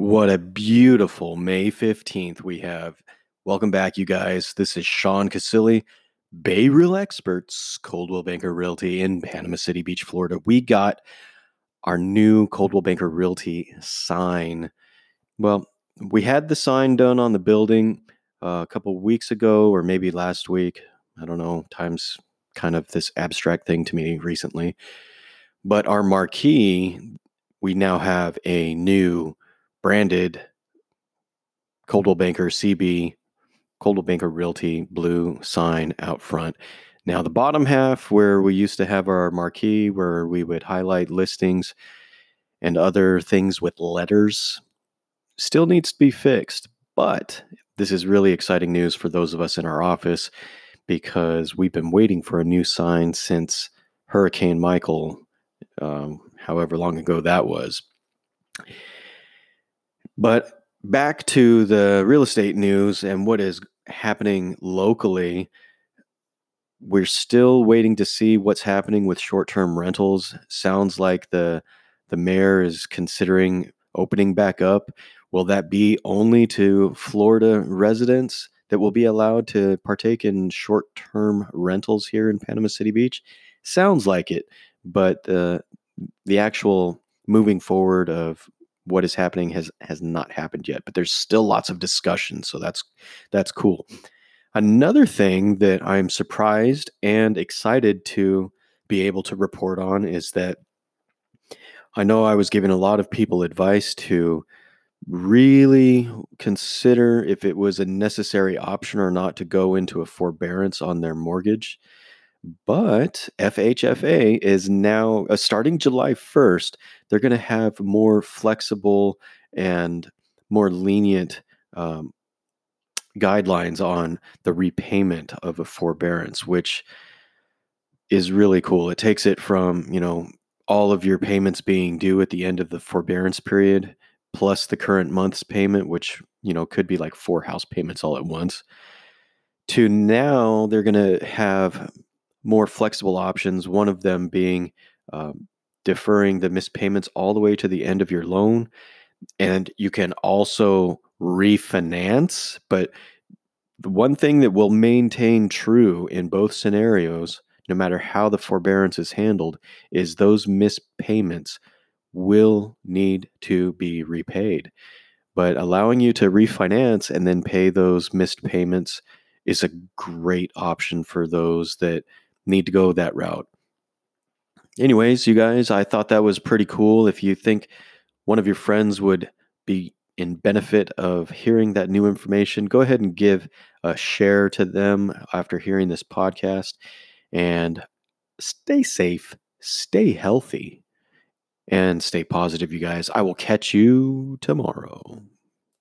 What a beautiful May 15th we have. Welcome back, you guys. This is Sean Casilli, Bay Real Experts, Coldwell Banker Realty in Panama City Beach, Florida. We got our new Coldwell Banker Realty sign. Well, we had the sign done on the building uh, a couple weeks ago, or maybe last week. I don't know. Time's kind of this abstract thing to me recently. But our marquee, we now have a new branded Coldwell Banker CB, Coldwell Banker Realty blue sign out front. Now, the bottom half, where we used to have our marquee, where we would highlight listings and other things with letters, still needs to be fixed. But this is really exciting news for those of us in our office because we've been waiting for a new sign since Hurricane Michael, um, however long ago that was. But back to the real estate news and what is happening locally. We're still waiting to see what's happening with short-term rentals. Sounds like the the mayor is considering opening back up. Will that be only to Florida residents that will be allowed to partake in short-term rentals here in Panama City Beach? Sounds like it, but the the actual moving forward of what is happening has has not happened yet, but there's still lots of discussion, so that's that's cool. Another thing that I'm surprised and excited to be able to report on is that I know I was giving a lot of people advice to really consider if it was a necessary option or not to go into a forbearance on their mortgage. But FHFA is now uh, starting July 1st, they're going to have more flexible and more lenient um, guidelines on the repayment of a forbearance, which is really cool. It takes it from, you know, all of your payments being due at the end of the forbearance period plus the current month's payment, which, you know, could be like four house payments all at once, to now they're going to have more flexible options. One of them being um, deferring the missed payments all the way to the end of your loan. And you can also refinance. But the one thing that will maintain true in both scenarios, no matter how the forbearance is handled, is those missed payments will need to be repaid. But allowing you to refinance and then pay those missed payments is a great option for those that need to go that route. Anyways, you guys, I thought that was pretty cool. If you think one of your friends would be in benefit of hearing that new information, go ahead and give a share to them after hearing this podcast. And stay safe, stay healthy, and stay positive, you guys. I will catch you tomorrow.